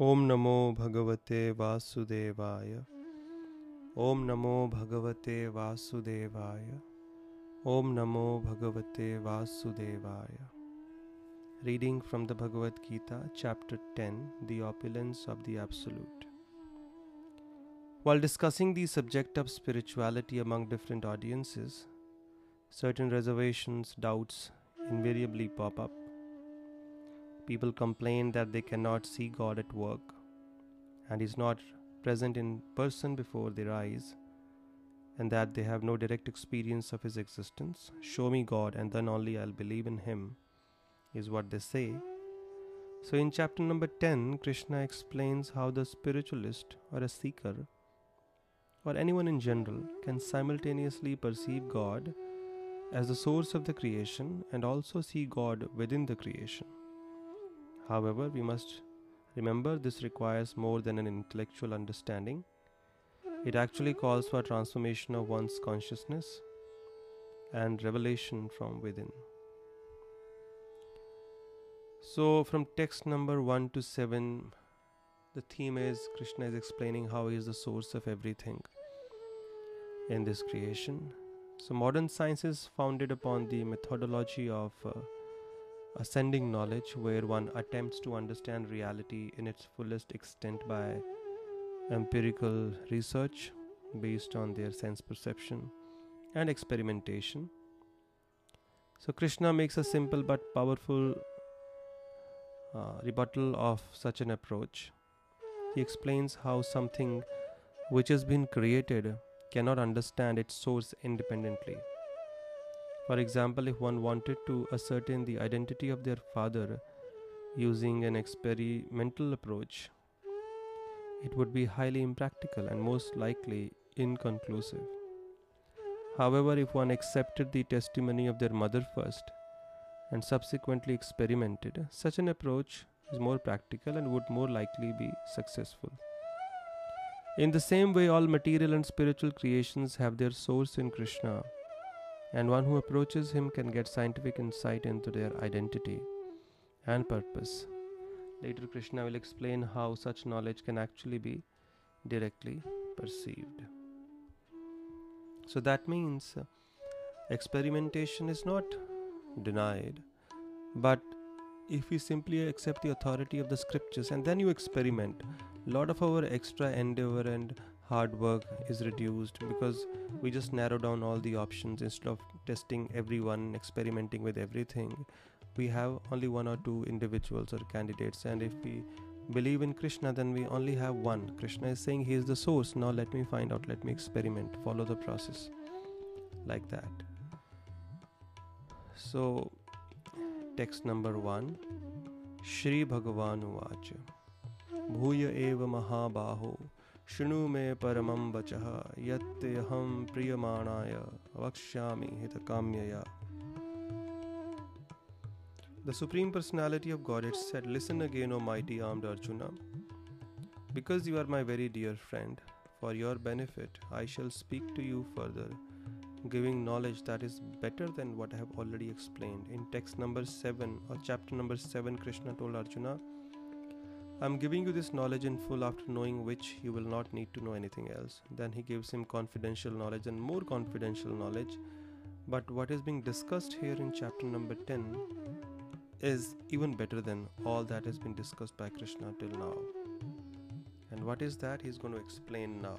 ॐ नमो भगवते वासुदेवाय ॐ नमो भगवते वासुदेवाय ॐ नमो भगवते वासुदेवाय Reading from the Bhagavad Gita, Chapter 10 The Opulence of the Absolute. While discussing the subject of spirituality among different audiences, certain reservations, doubts invariably pop up. People complain that they cannot see God at work and is not present in person before their eyes, and that they have no direct experience of His existence. Show me God, and then only I'll believe in Him, is what they say. So, in chapter number 10, Krishna explains how the spiritualist or a seeker or anyone in general can simultaneously perceive God as the source of the creation and also see God within the creation. However, we must remember this requires more than an intellectual understanding. It actually calls for transformation of one's consciousness and revelation from within. So, from text number 1 to 7, the theme is Krishna is explaining how he is the source of everything in this creation. So, modern science is founded upon the methodology of uh, ascending knowledge, where one attempts to understand reality in its fullest extent by empirical research based on their sense perception and experimentation. So, Krishna makes a simple but powerful uh, rebuttal of such an approach. He explains how something which has been created cannot understand its source independently. For example, if one wanted to ascertain the identity of their father using an experimental approach, it would be highly impractical and most likely inconclusive. However, if one accepted the testimony of their mother first and subsequently experimented, such an approach is more practical and would more likely be successful. In the same way, all material and spiritual creations have their source in Krishna, and one who approaches him can get scientific insight into their identity and purpose. Later, Krishna will explain how such knowledge can actually be directly perceived. So that means uh, experimentation is not denied, but if we simply accept the authority of the scriptures and then you experiment, lot of our extra endeavor and hard work is reduced because we just narrow down all the options instead of testing everyone, experimenting with everything. We have only one or two individuals or candidates, and if we believe in Krishna, then we only have one. Krishna is saying he is the source. Now let me find out, let me experiment, follow the process like that. So, text number one Shri Bhagavan Uvacha भूय एव महाबाहो शृणु मे परमं वचः यत्यहं प्रियमाणाय वक्ष्यामि हितकाम्यया The Supreme Personality of Godhead said, Listen again, O mighty armed Arjuna. Because you are my very dear friend, for your benefit I shall speak to you further, giving knowledge that is better than what I have already explained. In text number 7 or chapter number 7, Krishna told Arjuna, I am giving you this knowledge in full after knowing which you will not need to know anything else. Then he gives him confidential knowledge and more confidential knowledge. But what is being discussed here in chapter number 10 is even better than all that has been discussed by Krishna till now. And what is that? He's going to explain now.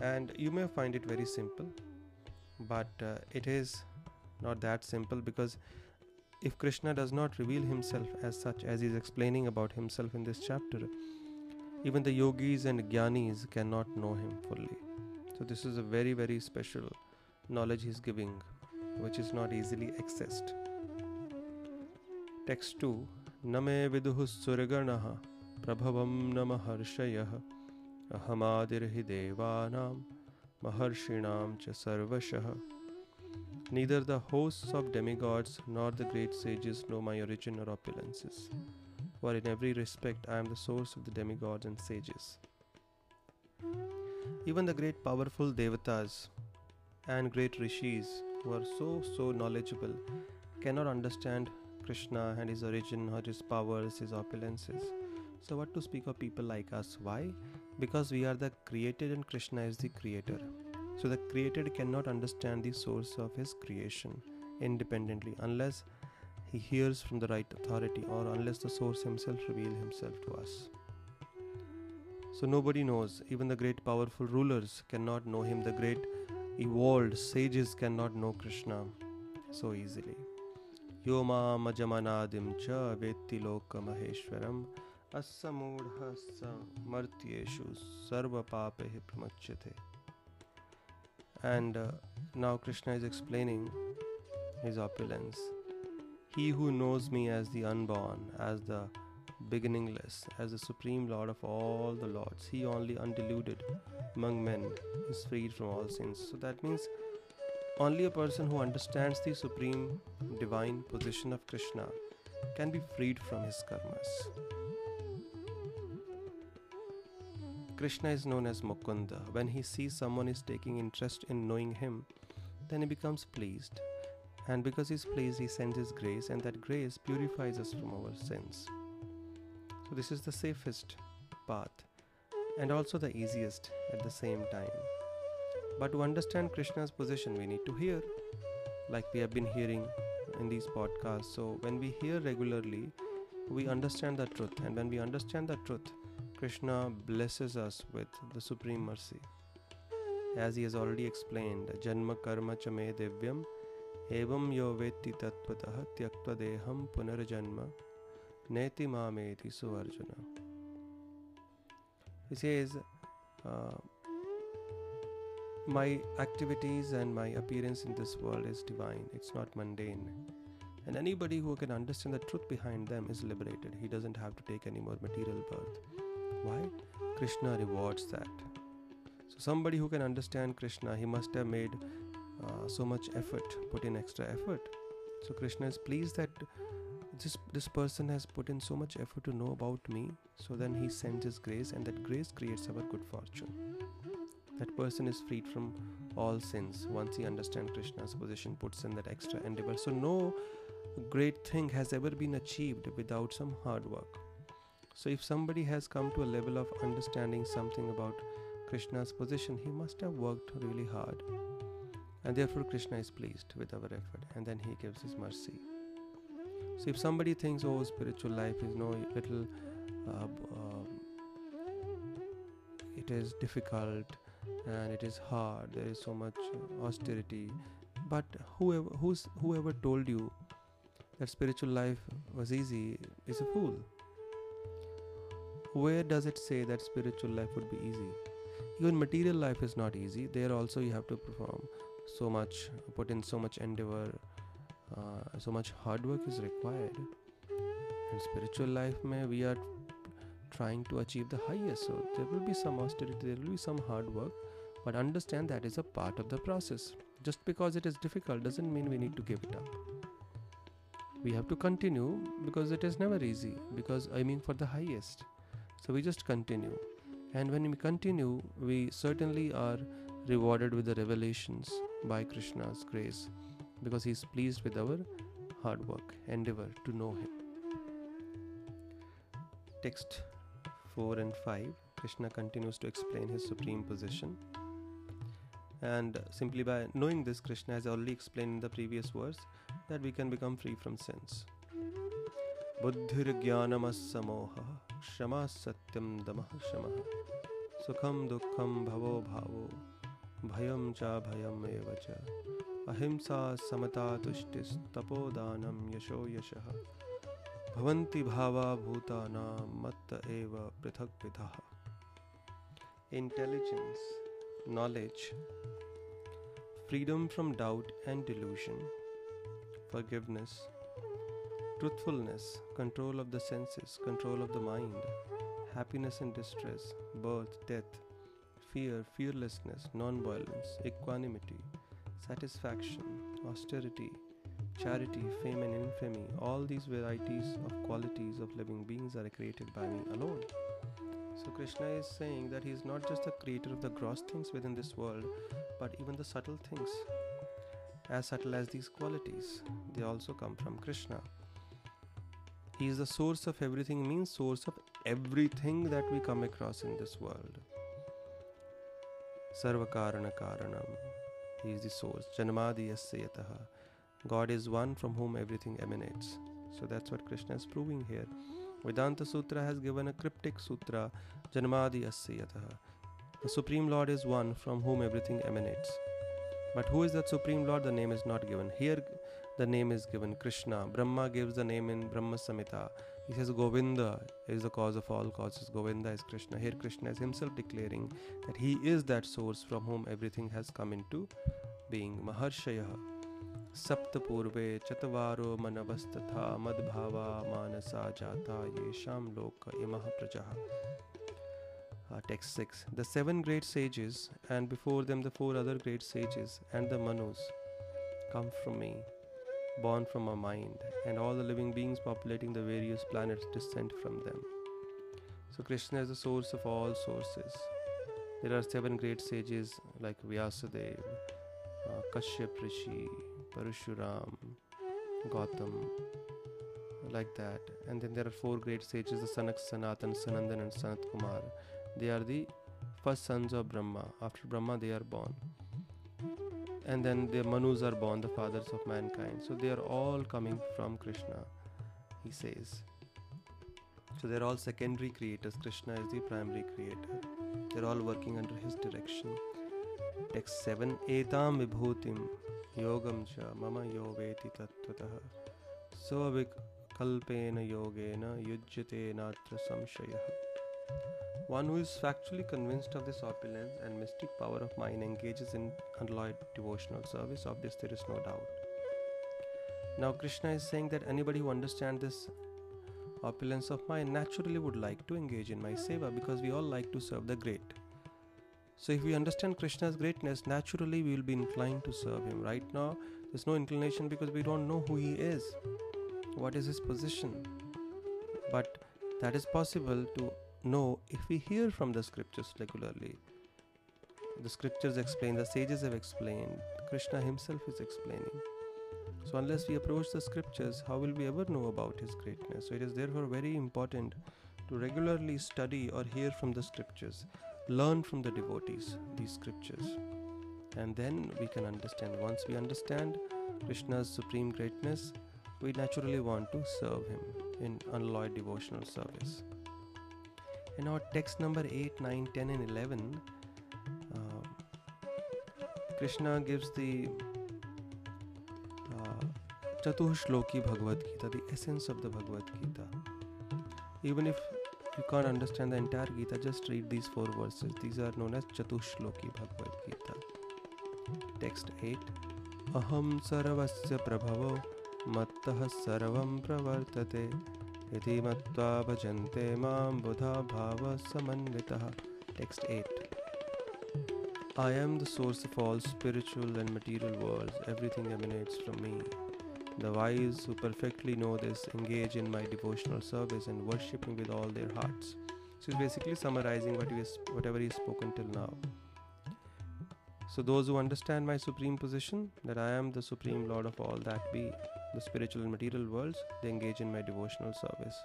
And you may find it very simple, but uh, it is not that simple because if Krishna does not reveal himself as such as he is explaining about himself in this chapter, even the yogis and jnanis cannot know him fully. So, this is a very, very special knowledge he is giving, which is not easily accessed. Text 2 Name viduhu surganaha prabhavam namaharshayah ahamadirhi devanam maharshinam cha sarvashah Neither the hosts of demigods nor the great sages know my origin or opulences, for in every respect I am the source of the demigods and sages. Even the great powerful devatas and great rishis who are so so knowledgeable cannot understand Krishna and his origin or his powers, his opulences. So, what to speak of people like us? Why? Because we are the created and Krishna is the creator. So, the created cannot understand the source of his creation independently unless he hears from the right authority or unless the source himself reveal himself to us. So nobody knows, even the great powerful rulers cannot know him, the great evolved sages cannot know Krishna so easily. Yoma majamanadim cha vetti loka maheshwaram asamudhasa martyeshu sarva papehi pramachyate. And uh, now Krishna is explaining his opulence. He who knows me as the unborn, as the beginningless, as the supreme Lord of all the Lords, he only undiluted among men is freed from all sins. So that means only a person who understands the supreme divine position of Krishna can be freed from his karmas. Krishna is known as Mukunda. When he sees someone is taking interest in knowing him, then he becomes pleased and because He is pleased, He sends His grace, and that grace purifies us from our sins. So, this is the safest path and also the easiest at the same time. But to understand Krishna's position, we need to hear, like we have been hearing in these podcasts. So, when we hear regularly, we understand the truth, and when we understand the truth, Krishna blesses us with the supreme mercy. As he has already explained, Janma Karma Chame Devyam एवं यो वेत्ति तत्वतः त्यक्तदेहं पुनर्जन्म नेति मामेति सुअर्जुन He says, uh, My activities and my appearance in this world is divine, it's not mundane. And anybody who can understand the truth behind them is liberated. He doesn't have to take any more material birth. Why? Krishna rewards that. So, somebody who can understand Krishna, he must have made uh, so much effort put in extra effort. So krishna is pleased that this this person has put in so much effort to know about me. So then he sends his grace and that grace creates our good fortune. That person is freed from all sins. Once he understands krishna's position puts in that extra endeavor. So no great thing has ever been achieved without some hard work so if somebody has come to a level of understanding something about krishna's position he must have worked really hard. And therefore krishna is pleased with our effort and then he gives his mercy. So if somebody thinks oh spiritual life is no little uh, uh, it is difficult and it is hard there is so much austerity but whoever who's whoever told you that spiritual life was easy is a fool where does it say that spiritual life would be easy? Even material life is not easy. There also you have to perform so much put in so much endeavor uh, so much hard work is required. In spiritual life may we are trying to achieve the highest. So there will be some austerity there will be some hard work but understand that is a part of the process. Just because it is difficult doesn't mean we need to give it up. We have to continue because it is never easy because aiming for the highest so we just continue and when we continue we certainly are rewarded with the revelations by Krishna's grace because he is pleased with our hard work, endeavor to know him. Text 4 and 5 Krishna continues to explain his supreme position. And simply by knowing this, Krishna has already explained in the previous verse that we can become free from sins. बुद्धिर्ज्ञानमस्समोहः क्षमा सत्यं दमः शमः। सुखं दुःखं भवो भावो, भयं च भयम् एव च। अहिंसा समता तुष्टिस्तपोदानं यशो यशः। भवन्ति भावा भूतानां मत्त एव पृथक् विधः intelligence, knowledge, freedom from doubt and delusion, forgiveness truthfulness control of the senses control of the mind happiness and distress birth death fear, fearlessness, non-violence, equanimity, satisfaction, austerity, charity, fame, and infamy, all these varieties of qualities of living beings are created by me alone. So, Krishna is saying that He is not just the creator of the gross things within this world, but even the subtle things. As subtle as these qualities, they also come from Krishna. He is the source of everything, means source of everything that we come across in this world. Sarvakarana Karanam. He is the source. Janmadi Yasyataha. God is one from whom everything emanates. So that's what Krishna is proving here. Vedanta Sutra has given a cryptic sutra, Janmadi Asyataha. The Supreme Lord is one from whom everything emanates. But who is that Supreme Lord? The name is not given. Here, the name is given Krishna. Brahma gives the name in Brahma Samhita. He says Govinda is the cause of all causes. Govinda is Krishna. Here, Krishna is himself declaring that he is that source from whom everything has come into being. Maharshaya. सप्तपूर्वे चत्वारो मनवस्तथा मद्भावा मानसा जाता येषां लोक इमः uh, text 6 the seven great sages and before them the four other great sages and the manus come from me born from our mind and all the living beings populating the various planets descend from them so krishna is the source of all sources there are seven great sages like vyasadev uh, kashyap rishi Parashuram, Gautam, like that. And then there are four great sages the Sanak, Sanatan, Sanandan, and Sanat Kumar. They are the first sons of Brahma. After Brahma, they are born and then the Manus are born, the fathers of mankind. So they are all coming from Krishna, he says. So they're all secondary creators. Krishna is the primary creator. They're all working under his direction. Text 7 Etam Vibhutim Yogam Cha Mama Yogeti Tattvataha kalpena Yogena Yujyate Natra Samshayah. One who is factually convinced of this opulence and mystic power of mind engages in unalloyed devotional service. Of this, there is no doubt. Now, Krishna is saying that anybody who understands this opulence of mind naturally would like to engage in my seva because we all like to serve the great. So, if we understand Krishna's greatness, naturally we will be inclined to serve him. Right now, there's no inclination because we don't know who he is, what is his position. But that is possible to know if we hear from the scriptures regularly. The scriptures explain, the sages have explained, Krishna himself is explaining. So, unless we approach the scriptures, how will we ever know about his greatness? So, it is therefore very important to regularly study or hear from the scriptures learn from the devotees these scriptures and then we can understand once we understand krishna's supreme greatness we naturally want to serve him in unalloyed devotional service in our text number 8 9 10 and 11 uh, krishna gives the uh, Chatushloki Bhagavad Gita, the essence of the Bhagavad Gita. Even if you can't understand the entire Gita, just read these four verses. These are known as Chatushloki Bhagavad Gita. Text 8 Aham Saravasya Prabhavo Mattah Sarvam Pravartate Bhajante Mam Buddha Bhava Samanvitaha. Text 8 I am the source of all spiritual and material worlds. Everything emanates from me. The wise who perfectly know this engage in my devotional service and worship me with all their hearts. So he's basically summarizing what he whatever he's spoken till now. So those who understand my supreme position, that I am the supreme lord of all that be, the spiritual and material worlds, they engage in my devotional service.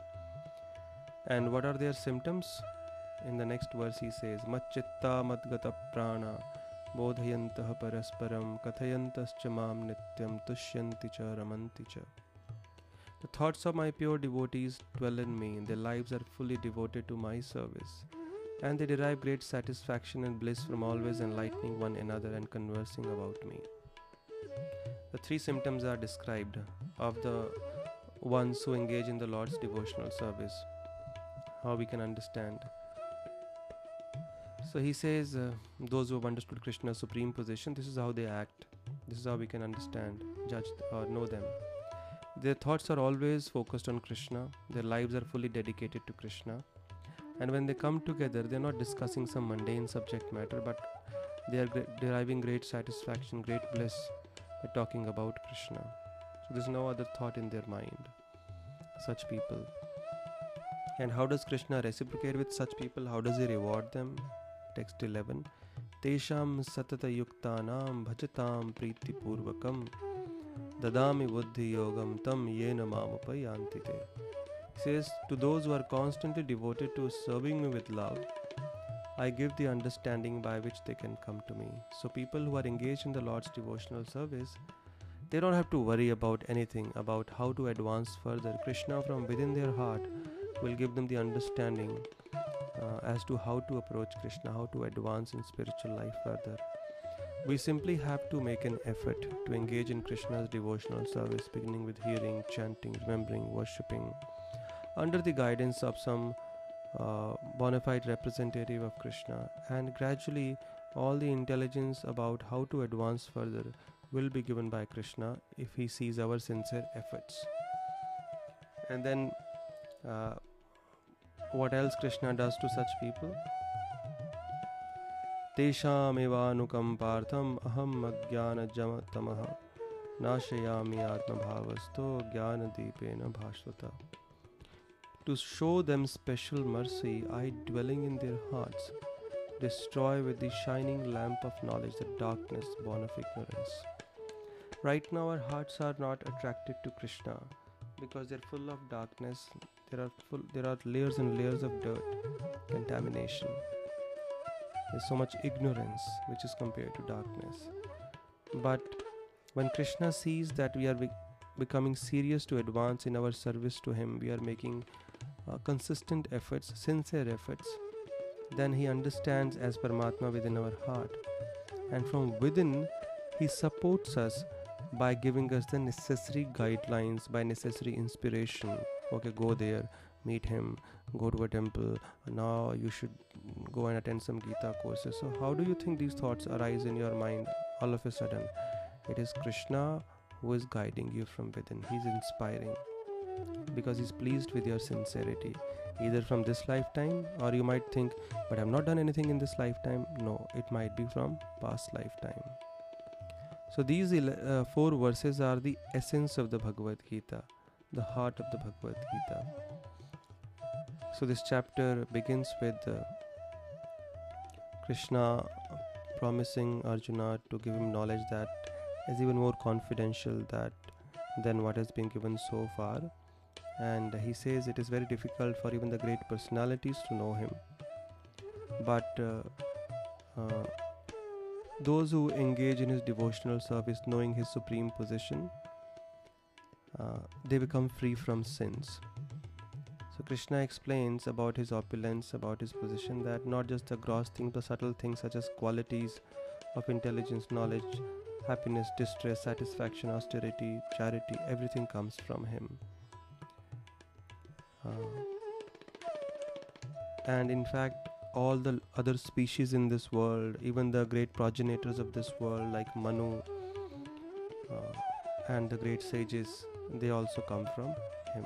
And what are their symptoms? In the next verse, he says, Machitta Madgata Prana Bodhayantah Parasparam Kathayantascha Mam Nityam Tushyanti Cha Ramanti Cha. The thoughts of my pure devotees dwell in me, their lives are fully devoted to my service, and they derive great satisfaction and bliss from always enlightening one another and conversing about me. The three symptoms are described of the ones who engage in the Lord's devotional service. How we can understand. So he says, uh, those who have understood Krishna's supreme position, this is how they act. This is how we can understand, judge, or know them. Their thoughts are always focused on Krishna, their lives are fully dedicated to Krishna. And when they come together, they're not discussing some mundane subject matter, but they are deriving great satisfaction, great bliss by talking about Krishna. So there's no other thought in their mind. Such people. And how does Krishna reciprocate with such people? How does he reward them? Text 11. Tesham satata yuktanam bhajatam priti purvakam dadami buddhi yogam tam yena mamapayantite. He says, To those who are constantly devoted to serving me with love, I give the understanding by which they can come to me. So, people who are engaged in the Lord's devotional service, they don't have to worry about anything about how to advance further. Krishna, from within their heart, will give them the understanding uh, as to how to approach Krishna, how to advance in spiritual life further. We simply have to make an effort to engage in Krishna's devotional service, beginning with hearing, chanting, remembering, worshipping, under the guidance of some uh, bona fide representative of Krishna, and gradually all the intelligence about how to advance further will be given by Krishna if he sees our sincere efforts. And then, uh, what else Krishna does to such people? तेषामेवानुकम्पार्थम् अहम् अज्ञानजमतमः नाशयामि आत्मभावस्थो ज्ञानदीपेन भास्वता to show them special mercy, I, dwelling in their hearts, destroy with the shining lamp of knowledge the darkness born of ignorance. Right now, our hearts are not attracted to Krishna because they're full of darkness. There are full, there are layers and layers of dirt, contamination. There's so much ignorance which is compared to darkness. But when Krishna sees that we are be- becoming serious to advance in our service to Him, we are making uh, consistent efforts, sincere efforts, then He understands as Paramatma within our heart. And from within, He supports us by giving us the necessary guidelines, by necessary inspiration. Okay, go there, meet Him, go to a temple. Now you should go and attend some Gita courses. So, how do you think these thoughts arise in your mind all of a sudden? It is Krishna who is guiding you from within, He's inspiring because he's pleased with your sincerity either from this lifetime or you might think but i've not done anything in this lifetime. No it might be from past lifetime. So these uh, four verses are the essence of the bhagavad gita the heart of the bhagavad gita. So this chapter begins with uh, krishna promising arjuna to give him knowledge that is even more confidential that than what has been given so far and he says it is very difficult for even the great personalities to know him. But uh, uh, those who engage in his devotional service knowing his supreme position uh, they become free from sins. So krishna explains about his opulence about his position that not just the gross things the subtle things such as qualities of intelligence knowledge happiness distress satisfaction austerity charity everything comes from him and in fact, all the other species in this world, even the great progenitors of this world, like Manu uh, and the great sages, they also come from him.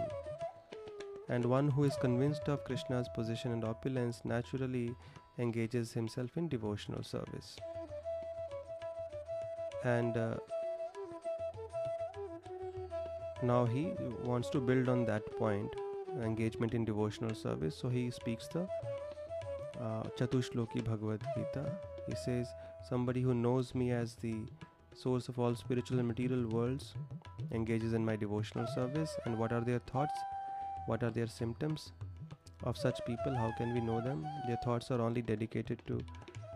And one who is convinced of Krishna's position and opulence naturally engages himself in devotional service. And uh, now he wants to build on that point engagement in devotional service. So he speaks the uh, Chatushloki Bhagavad Gita. He says, Somebody who knows me as the source of all spiritual and material worlds engages in my devotional service. And what are their thoughts? What are their symptoms of such people? How can we know them? Their thoughts are only dedicated to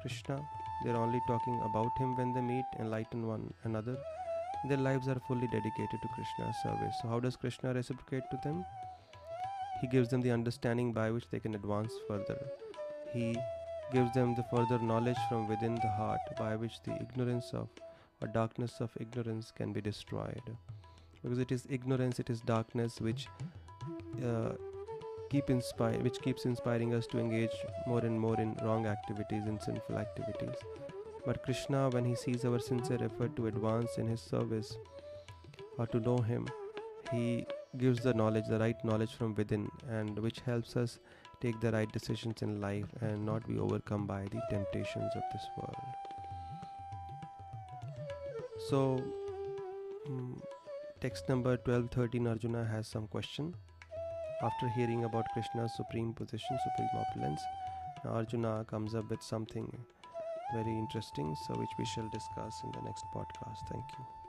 Krishna. They're only talking about Him when they meet, enlighten one another. Their lives are fully dedicated to Krishna's service. So, how does Krishna reciprocate to them? He gives them the understanding by which they can advance further. He gives them the further knowledge from within the heart by which the ignorance of or darkness of ignorance can be destroyed. Because it is ignorance, it is darkness which uh, keep inspire, which keeps inspiring us to engage more and more in wrong activities and sinful activities. But Krishna, when he sees our sincere effort to advance in his service or to know him, he gives the knowledge, the right knowledge from within, and which helps us take the right decisions in life and not be overcome by the temptations of this world. So, um, text number 1213 Arjuna has some question. After hearing about Krishna's supreme position, supreme opulence, Arjuna comes up with something very interesting, so which we shall discuss in the next podcast. Thank you.